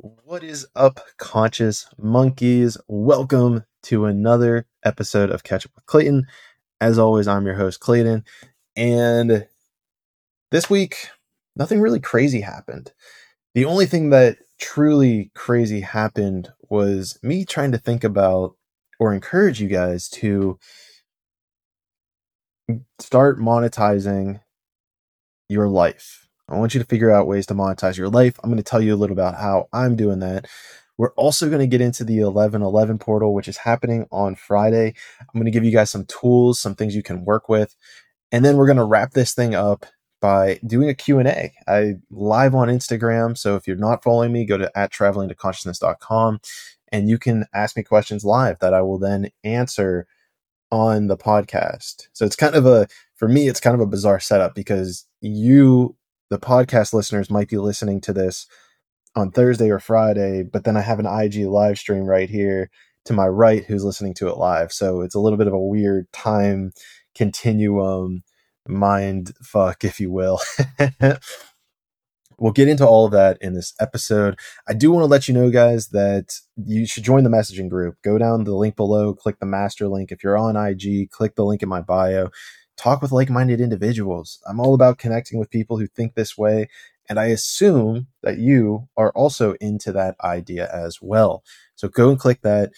What is up, conscious monkeys? Welcome to another episode of Catch Up with Clayton. As always, I'm your host, Clayton. And this week, nothing really crazy happened. The only thing that truly crazy happened was me trying to think about or encourage you guys to start monetizing your life I want you to figure out ways to monetize your life. I'm going to tell you a little about how I'm doing that. We're also going to get into the 1111 portal, which is happening on Friday. I'm going to give you guys some tools, some things you can work with. And then we're going to wrap this thing up by doing a Q&A. I live on Instagram, so if you're not following me, go to at travelingtoconsciousness.com and you can ask me questions live that I will then answer on the podcast. So it's kind of a for me it's kind of a bizarre setup because you the podcast listeners might be listening to this on Thursday or Friday, but then I have an IG live stream right here to my right who's listening to it live. So it's a little bit of a weird time continuum mind fuck, if you will. we'll get into all of that in this episode. I do want to let you know, guys, that you should join the messaging group. Go down the link below, click the master link. If you're on IG, click the link in my bio talk with like minded individuals. I'm all about connecting with people who think this way. And I assume that you are also into that idea as well. So go and click that.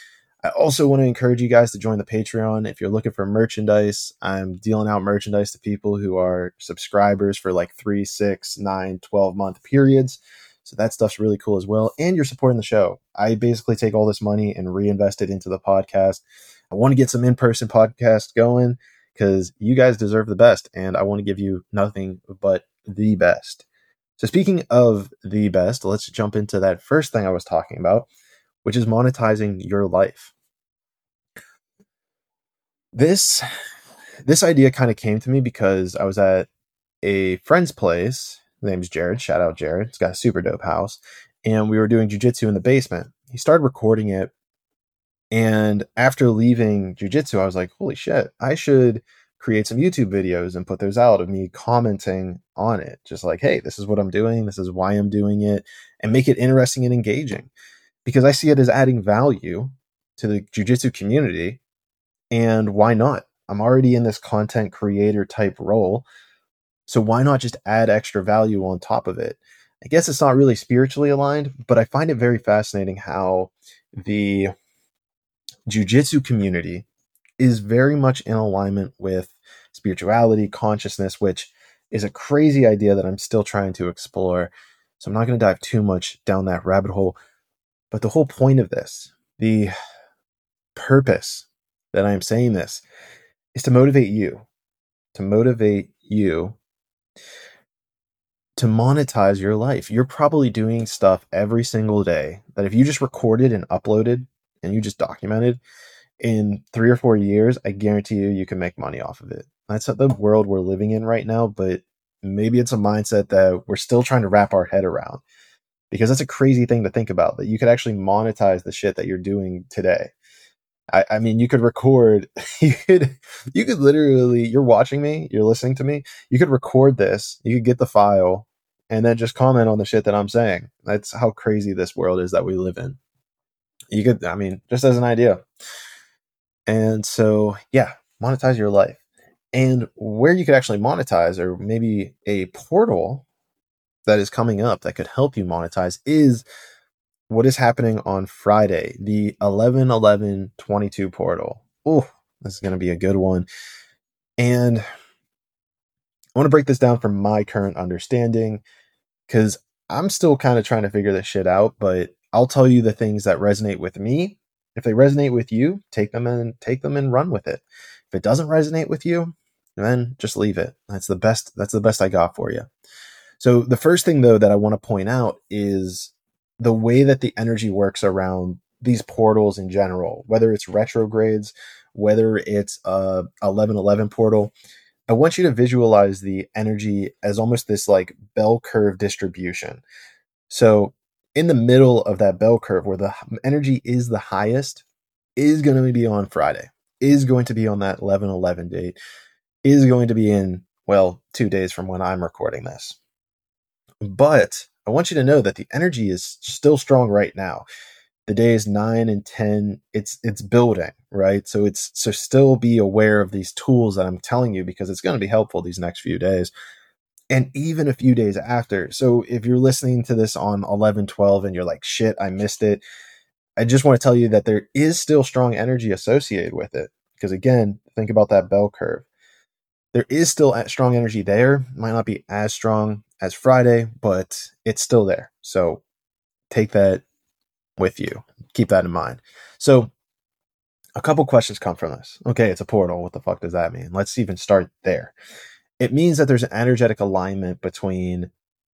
I also want to encourage you guys to join the Patreon. If you're looking for merchandise, I'm dealing out merchandise to people who are subscribers for like three, six, nine, 12 month periods. So that stuff's really cool as well. And you're supporting the show. I basically take all this money and reinvest it into the podcast. I want to get some in person podcasts going because you guys deserve the best and I want to give you nothing but the best. So, speaking of the best, let's jump into that first thing I was talking about, which is monetizing your life. This this idea kind of came to me because I was at a friend's place. His name's Jared. Shout out Jared. He's got a super dope house. And we were doing jujitsu in the basement. He started recording it and after leaving jujitsu, I was like, holy shit, I should create some YouTube videos and put those out of me commenting on it. Just like, hey, this is what I'm doing. This is why I'm doing it. And make it interesting and engaging because I see it as adding value to the jujitsu community. And why not? I'm already in this content creator type role. So why not just add extra value on top of it? I guess it's not really spiritually aligned, but I find it very fascinating how the jujitsu community is very much in alignment with spirituality, consciousness, which is a crazy idea that I'm still trying to explore. So I'm not going to dive too much down that rabbit hole. But the whole point of this, the purpose that I'm saying this, is to motivate you, to motivate you to monetize your life. You're probably doing stuff every single day that if you just recorded and uploaded and you just documented in three or four years, I guarantee you, you can make money off of it. That's the world we're living in right now, but maybe it's a mindset that we're still trying to wrap our head around because that's a crazy thing to think about that you could actually monetize the shit that you're doing today. I, I mean, you could record, you could, you could literally, you're watching me, you're listening to me, you could record this, you could get the file, and then just comment on the shit that I'm saying. That's how crazy this world is that we live in you could, I mean, just as an idea. And so, yeah, monetize your life. And where you could actually monetize, or maybe a portal that is coming up that could help you monetize, is what is happening on Friday, the 11 11 22 portal. Oh, this is going to be a good one. And I want to break this down from my current understanding because I'm still kind of trying to figure this shit out, but I'll tell you the things that resonate with me. If they resonate with you, take them and take them and run with it. If it doesn't resonate with you, then just leave it. That's the best that's the best I got for you. So the first thing though that I want to point out is the way that the energy works around these portals in general, whether it's retrogrades, whether it's a 1111 portal, I want you to visualize the energy as almost this like bell curve distribution. So in the middle of that bell curve where the energy is the highest is going to be on Friday, is going to be on that 11 11 date, is going to be in, well, two days from when I'm recording this. But I want you to know that the energy is still strong right now. The day is 9 and 10. It's it's building, right? So it's so still be aware of these tools that I'm telling you because it's going to be helpful these next few days and even a few days after. So if you're listening to this on 11 12 and you're like shit, I missed it. I just want to tell you that there is still strong energy associated with it because again, think about that bell curve there is still strong energy there. Might not be as strong as Friday, but it's still there. So take that with you. Keep that in mind. So a couple questions come from this. Okay, it's a portal. What the fuck does that mean? Let's even start there. It means that there's an energetic alignment between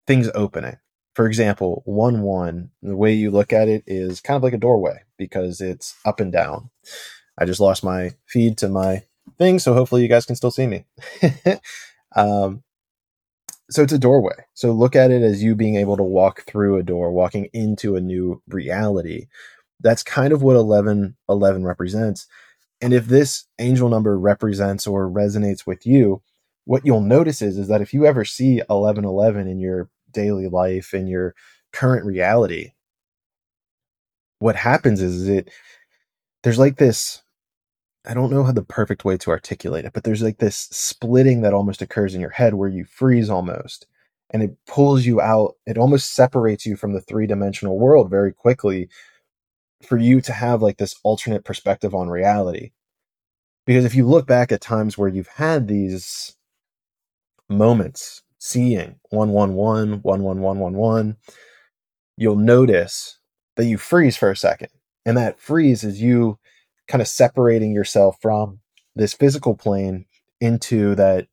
things opening. For example, 1 1, the way you look at it is kind of like a doorway because it's up and down. I just lost my feed to my thing, so hopefully you guys can still see me. um, so it's a doorway. So look at it as you being able to walk through a door, walking into a new reality. That's kind of what 11 11 represents. And if this angel number represents or resonates with you, what you'll notice is, is that if you ever see 1111 in your daily life, in your current reality, what happens is, is it there's like this I don't know how the perfect way to articulate it, but there's like this splitting that almost occurs in your head where you freeze almost and it pulls you out. It almost separates you from the three dimensional world very quickly for you to have like this alternate perspective on reality. Because if you look back at times where you've had these moments seeing 111, 11111, you'll notice that you freeze for a second. And that freeze is you kind of separating yourself from this physical plane into that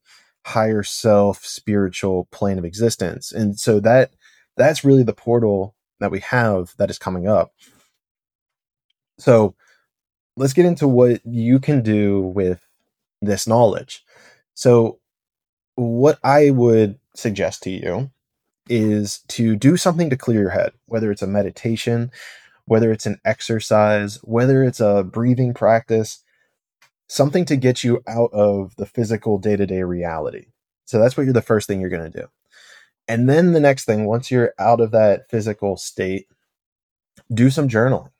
higher self spiritual plane of existence. And so that that's really the portal that we have that is coming up. So let's get into what you can do with this knowledge. So what i would suggest to you is to do something to clear your head whether it's a meditation whether it's an exercise, whether it's a breathing practice, something to get you out of the physical day to day reality. So that's what you're the first thing you're going to do. And then the next thing, once you're out of that physical state, do some journaling.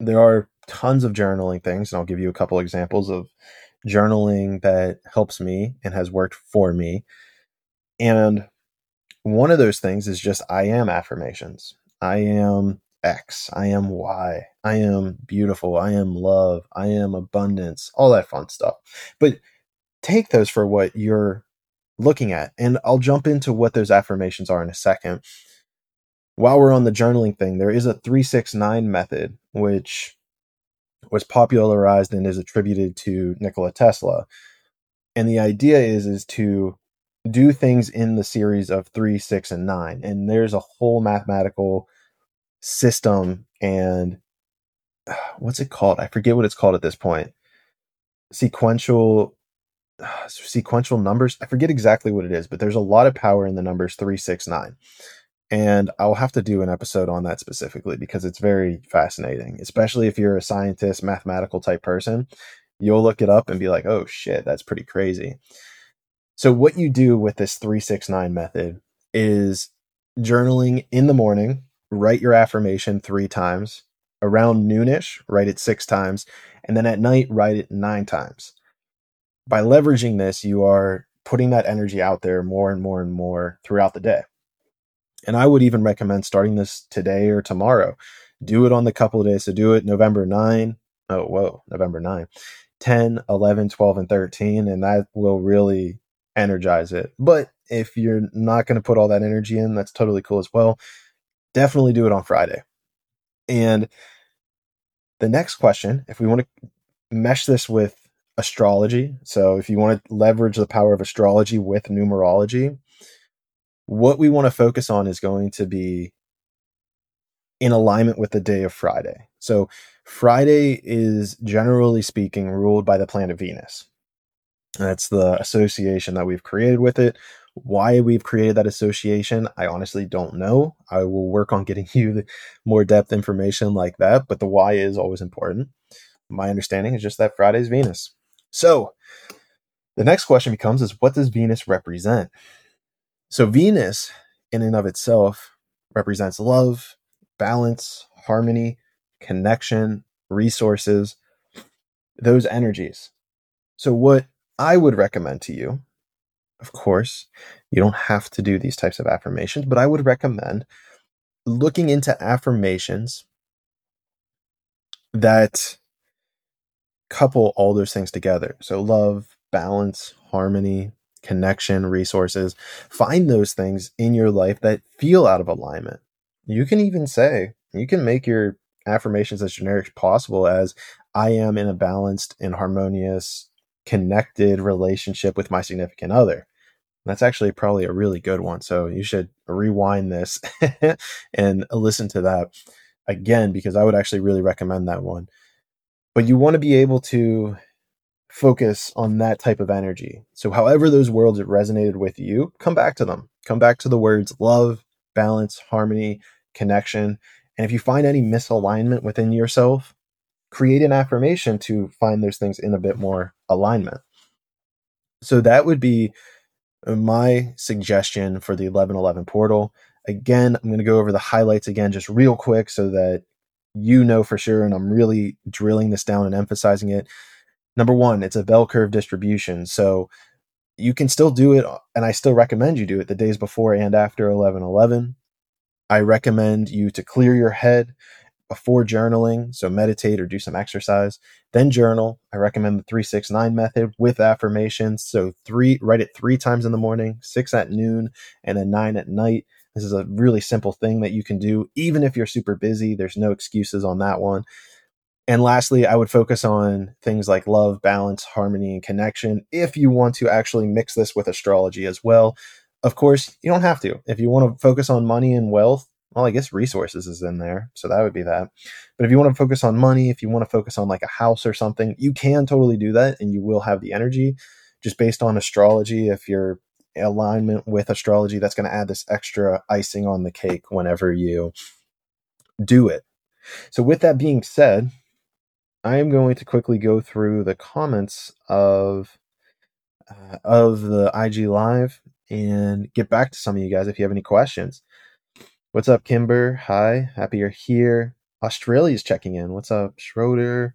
There are tons of journaling things, and I'll give you a couple examples of journaling that helps me and has worked for me. And one of those things is just I am affirmations. I am X. I am Y. I am beautiful. I am love. I am abundance. All that fun stuff. But take those for what you're looking at. And I'll jump into what those affirmations are in a second. While we're on the journaling thing, there is a 369 method, which was popularized and is attributed to Nikola Tesla. And the idea is is to do things in the series of 3, 6 and 9. And there's a whole mathematical system and what's it called? I forget what it's called at this point. Sequential sequential numbers. I forget exactly what it is, but there's a lot of power in the numbers 369. And I'll have to do an episode on that specifically because it's very fascinating, especially if you're a scientist, mathematical type person. You'll look it up and be like, oh shit, that's pretty crazy. So, what you do with this 369 method is journaling in the morning write your affirmation three times. Around noonish, write it six times. And then at night, write it nine times. By leveraging this, you are putting that energy out there more and more and more throughout the day. And I would even recommend starting this today or tomorrow. Do it on the couple of days. So do it November 9. Oh, whoa, November 9, 10, 11, 12, and 13. And that will really energize it. But if you're not going to put all that energy in, that's totally cool as well definitely do it on Friday. And the next question, if we want to mesh this with astrology, so if you want to leverage the power of astrology with numerology, what we want to focus on is going to be in alignment with the day of Friday. So Friday is generally speaking ruled by the planet Venus. That's the association that we've created with it. Why we've created that association, I honestly don't know. I will work on getting you more depth information like that, but the why is always important. My understanding is just that Friday's Venus. So, the next question becomes is what does Venus represent? So Venus in and of itself represents love, balance, harmony, connection, resources, those energies. So, what I would recommend to you, of course, you don't have to do these types of affirmations, but I would recommend looking into affirmations that couple all those things together. So, love, balance, harmony, connection, resources. Find those things in your life that feel out of alignment. You can even say, you can make your affirmations as generic as possible as I am in a balanced and harmonious, connected relationship with my significant other. That's actually probably a really good one. So you should rewind this and listen to that again because I would actually really recommend that one. But you want to be able to focus on that type of energy. So, however, those worlds resonated with you, come back to them. Come back to the words love, balance, harmony, connection. And if you find any misalignment within yourself, create an affirmation to find those things in a bit more alignment. So, that would be my suggestion for the 1111 portal. Again, I'm going to go over the highlights again just real quick so that you know for sure. And I'm really drilling this down and emphasizing it number one, it's a bell curve distribution. So you can still do it, and I still recommend you do it the days before and after 11 11. I recommend you to clear your head before journaling, so meditate or do some exercise, then journal. I recommend the 369 method with affirmations. So three write it 3 times in the morning, 6 at noon, and then 9 at night. This is a really simple thing that you can do even if you're super busy. There's no excuses on that one. And lastly, I would focus on things like love, balance, harmony, and connection if you want to actually mix this with astrology as well. Of course, you don't have to. If you want to focus on money and wealth, well, I guess resources is in there. So that would be that. But if you want to focus on money, if you want to focus on like a house or something, you can totally do that and you will have the energy just based on astrology. If your alignment with astrology, that's going to add this extra icing on the cake whenever you do it. So, with that being said, I am going to quickly go through the comments of uh, of the IG live and get back to some of you guys if you have any questions. What's up, Kimber? Hi, happy you're here. Australia's checking in. What's up, Schroeder?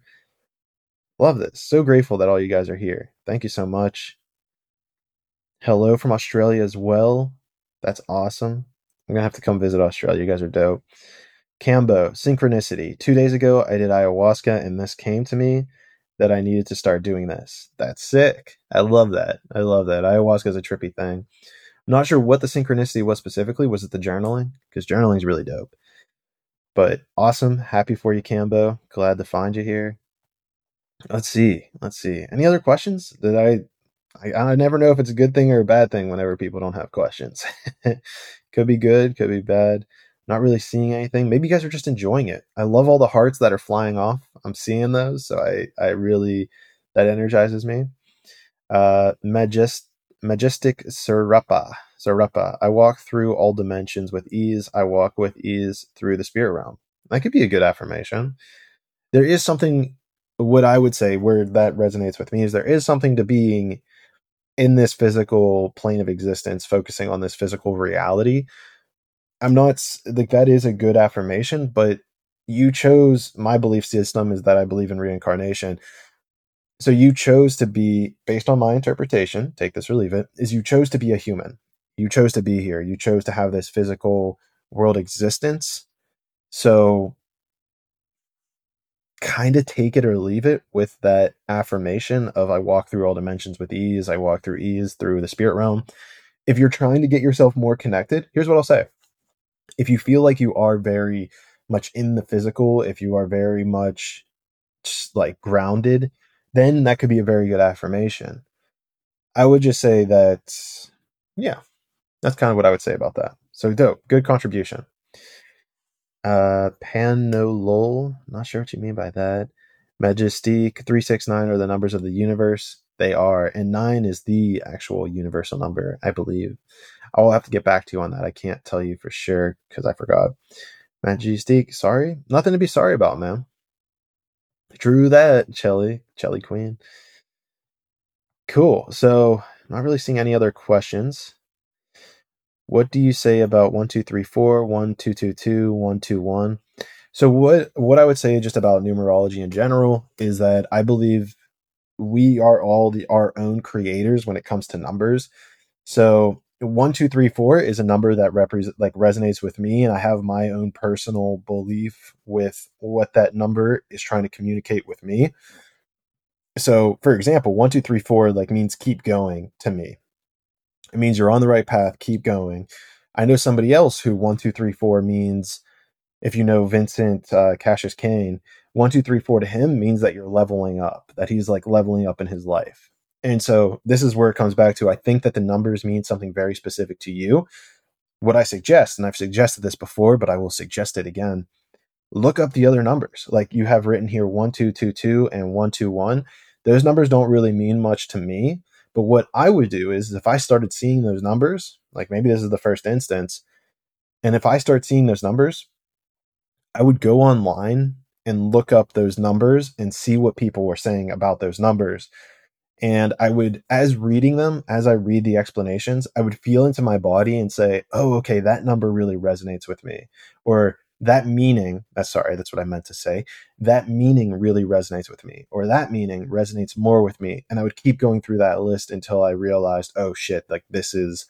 Love this. So grateful that all you guys are here. Thank you so much. Hello from Australia as well. That's awesome. I'm gonna have to come visit Australia. You guys are dope. Cambo, synchronicity. Two days ago, I did ayahuasca, and this came to me that I needed to start doing this. That's sick. I love that. I love that. Ayahuasca is a trippy thing. I'm not sure what the synchronicity was specifically. Was it the journaling? Because journaling is really dope. But awesome. Happy for you, Cambo. Glad to find you here. Let's see. Let's see. Any other questions? Did I I, I never know if it's a good thing or a bad thing whenever people don't have questions. could be good, could be bad not really seeing anything. Maybe you guys are just enjoying it. I love all the hearts that are flying off. I'm seeing those, so I I really that energizes me. Uh, majest majestic Surapa Surapa. I walk through all dimensions with ease. I walk with ease through the spirit realm. That could be a good affirmation. There is something. What I would say where that resonates with me is there is something to being in this physical plane of existence, focusing on this physical reality I'm not like that is a good affirmation, but you chose my belief system is that I believe in reincarnation. So you chose to be based on my interpretation, take this or leave it, is you chose to be a human. You chose to be here. You chose to have this physical world existence. So kind of take it or leave it with that affirmation of I walk through all dimensions with ease. I walk through ease through the spirit realm. If you're trying to get yourself more connected, here's what I'll say if you feel like you are very much in the physical, if you are very much like grounded, then that could be a very good affirmation. I would just say that, yeah, that's kind of what I would say about that. So dope, good contribution. Uh, Panolol, not sure what you mean by that. Majestique, 369 are the numbers of the universe. They are, and nine is the actual universal number, I believe. I'll have to get back to you on that. I can't tell you for sure because I forgot. Majestic, sorry. Nothing to be sorry about, man. True that, Chelly. Chelly Queen. Cool. So, not really seeing any other questions. What do you say about 1234, 1222, 121? So what what I would say just about numerology in general is that I believe we are all the our own creators when it comes to numbers. So one, two, three, four is a number that represent like resonates with me, and I have my own personal belief with what that number is trying to communicate with me. So, for example, one, two, three, four like means keep going to me. It means you're on the right path, keep going. I know somebody else who one, two, three, four means if you know Vincent uh, Cassius Kane, one, two, three, four to him means that you're leveling up, that he's like leveling up in his life. And so this is where it comes back to I think that the numbers mean something very specific to you. What I suggest, and I've suggested this before, but I will suggest it again look up the other numbers. Like you have written here 1222 and 121. Those numbers don't really mean much to me. But what I would do is if I started seeing those numbers, like maybe this is the first instance, and if I start seeing those numbers, I would go online and look up those numbers and see what people were saying about those numbers. And I would, as reading them, as I read the explanations, I would feel into my body and say, oh, okay, that number really resonates with me. Or that meaning, uh, sorry, that's what I meant to say. That meaning really resonates with me, or that meaning resonates more with me. And I would keep going through that list until I realized, oh shit, like this is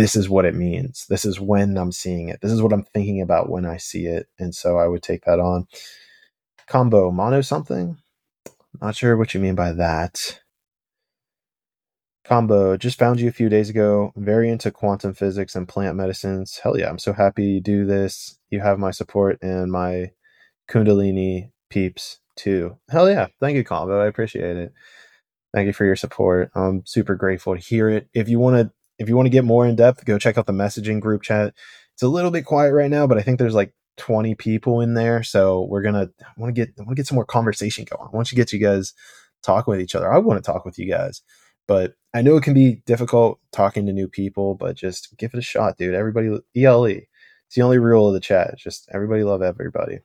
this is what it means. This is when I'm seeing it. This is what I'm thinking about when I see it. And so I would take that on. Combo mono something? Not sure what you mean by that. Combo, just found you a few days ago. Very into quantum physics and plant medicines. Hell yeah, I'm so happy you do this. You have my support and my Kundalini peeps too. Hell yeah. Thank you, Combo. I appreciate it. Thank you for your support. I'm super grateful to hear it. If you want to if you want to get more in depth, go check out the messaging group chat. It's a little bit quiet right now, but I think there's like 20 people in there. So we're gonna want to get I want to get some more conversation going. Want to get you guys talking with each other. I want to talk with you guys. But I know it can be difficult talking to new people, but just give it a shot, dude. Everybody ELE. It's the only rule of the chat. Just everybody love everybody.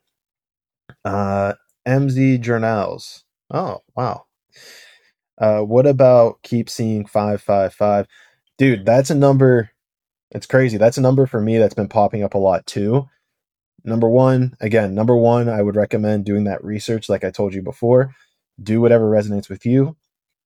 Uh MZ Journals. Oh, wow. Uh, what about keep seeing 555? Dude, that's a number. It's crazy. That's a number for me that's been popping up a lot too. Number one, again, number one, I would recommend doing that research, like I told you before. Do whatever resonates with you.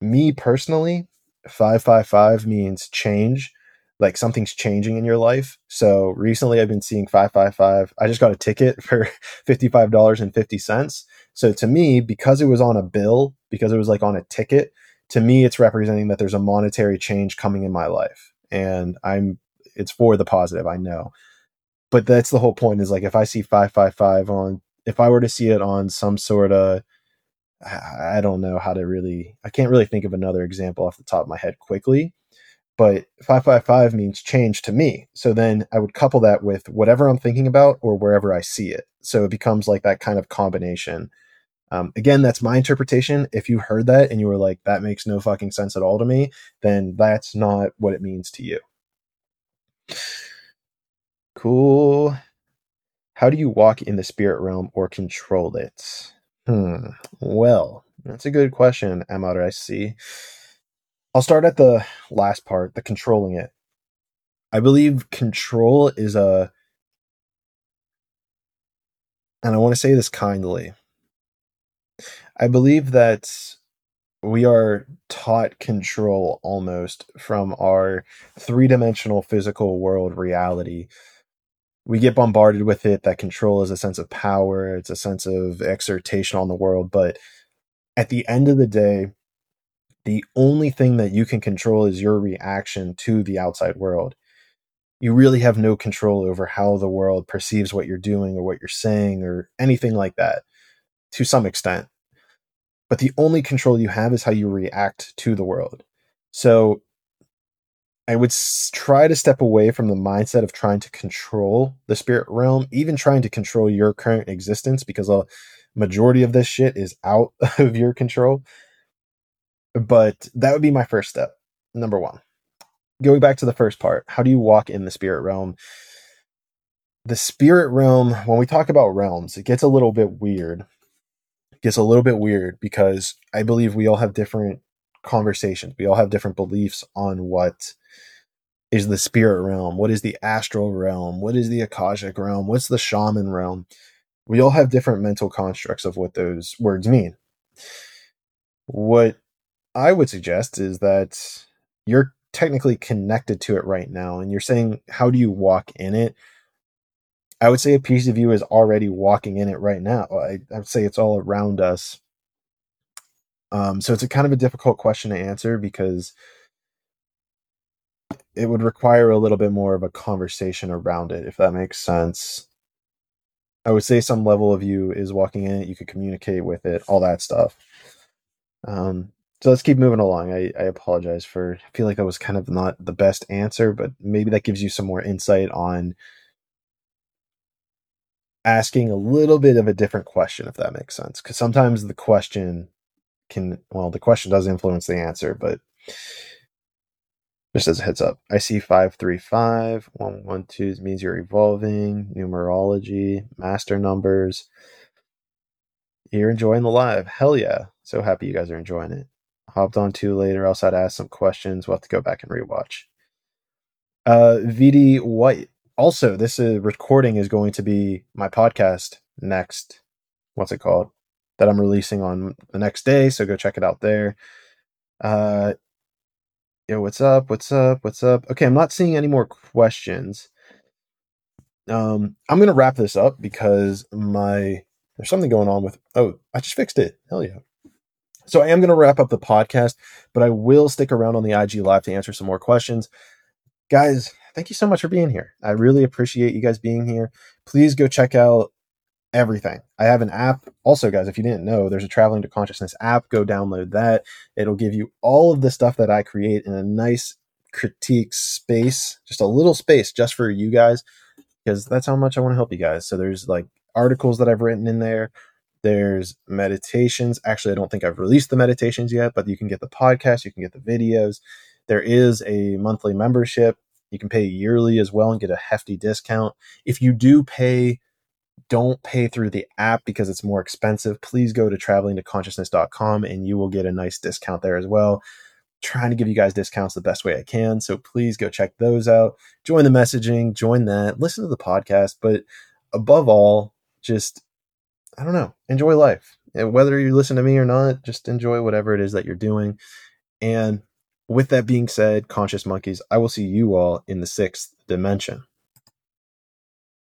Me personally, 555 means change, like something's changing in your life. So recently I've been seeing 555. I just got a ticket for $55.50. So to me, because it was on a bill, because it was like on a ticket, to me it's representing that there's a monetary change coming in my life. And i'm it's for the positive i know. But that's the whole point is like if i see 555 on if i were to see it on some sort of i don't know how to really i can't really think of another example off the top of my head quickly. But 555 means change to me. So then i would couple that with whatever i'm thinking about or wherever i see it. So it becomes like that kind of combination um, again, that's my interpretation. If you heard that and you were like, that makes no fucking sense at all to me, then that's not what it means to you. Cool. How do you walk in the spirit realm or control it? Hmm. Well, that's a good question, MRSC. I'll start at the last part, the controlling it. I believe control is a, and I want to say this kindly I believe that we are taught control almost from our three dimensional physical world reality. We get bombarded with it that control is a sense of power, it's a sense of exertion on the world. But at the end of the day, the only thing that you can control is your reaction to the outside world. You really have no control over how the world perceives what you're doing or what you're saying or anything like that to some extent but the only control you have is how you react to the world. So I would try to step away from the mindset of trying to control the spirit realm, even trying to control your current existence, because a majority of this shit is out of your control. But that would be my first step. Number one. Going back to the first part, how do you walk in the spirit realm? The spirit realm, when we talk about realms, it gets a little bit weird gets a little bit weird because I believe we all have different conversations. We all have different beliefs on what is the spirit realm? What is the astral realm? What is the Akashic realm? What's the shaman realm? We all have different mental constructs of what those words mean. What I would suggest is that you're technically connected to it right now, and you're saying, How do you walk in it? I would say a piece of you is already walking in it right now. I, I would say it's all around us. Um, so it's a kind of a difficult question to answer because it would require a little bit more of a conversation around it, if that makes sense. I would say some level of you is walking in it, you could communicate with it, all that stuff. Um, so let's keep moving along. I, I apologize for I feel like that was kind of not the best answer, but maybe that gives you some more insight on asking a little bit of a different question, if that makes sense. Because sometimes the question can well, the question does influence the answer, but just as a heads up, I see 535, 112 means you're evolving, numerology, master numbers. You're enjoying the live. Hell yeah. So happy you guys are enjoying it. Hopped on too later. Had to ask some questions. We'll have to go back and rewatch. Uh, VD White. Also, this uh, recording is going to be my podcast next. What's it called? That I'm releasing on the next day. So go check it out there. Uh, yo, what's up? What's up? What's up? Okay, I'm not seeing any more questions. Um, I'm gonna wrap this up because my there's something going on with oh, I just fixed it. Hell yeah. So I am gonna wrap up the podcast, but I will stick around on the IG live to answer some more questions. Guys, thank you so much for being here. I really appreciate you guys being here. Please go check out everything. I have an app. Also, guys, if you didn't know, there's a Traveling to Consciousness app. Go download that. It'll give you all of the stuff that I create in a nice critique space, just a little space just for you guys, because that's how much I want to help you guys. So there's like articles that I've written in there. There's meditations. Actually, I don't think I've released the meditations yet, but you can get the podcast, you can get the videos. There is a monthly membership. You can pay yearly as well and get a hefty discount. If you do pay don't pay through the app because it's more expensive, please go to travelingtoconsciousness.com and you will get a nice discount there as well. trying to give you guys discounts the best way I can. So please go check those out. Join the messaging, join that, listen to the podcast. But above all, just, I don't know, enjoy life. And whether you listen to me or not, just enjoy whatever it is that you're doing. And with that being said, conscious monkeys, I will see you all in the sixth dimension.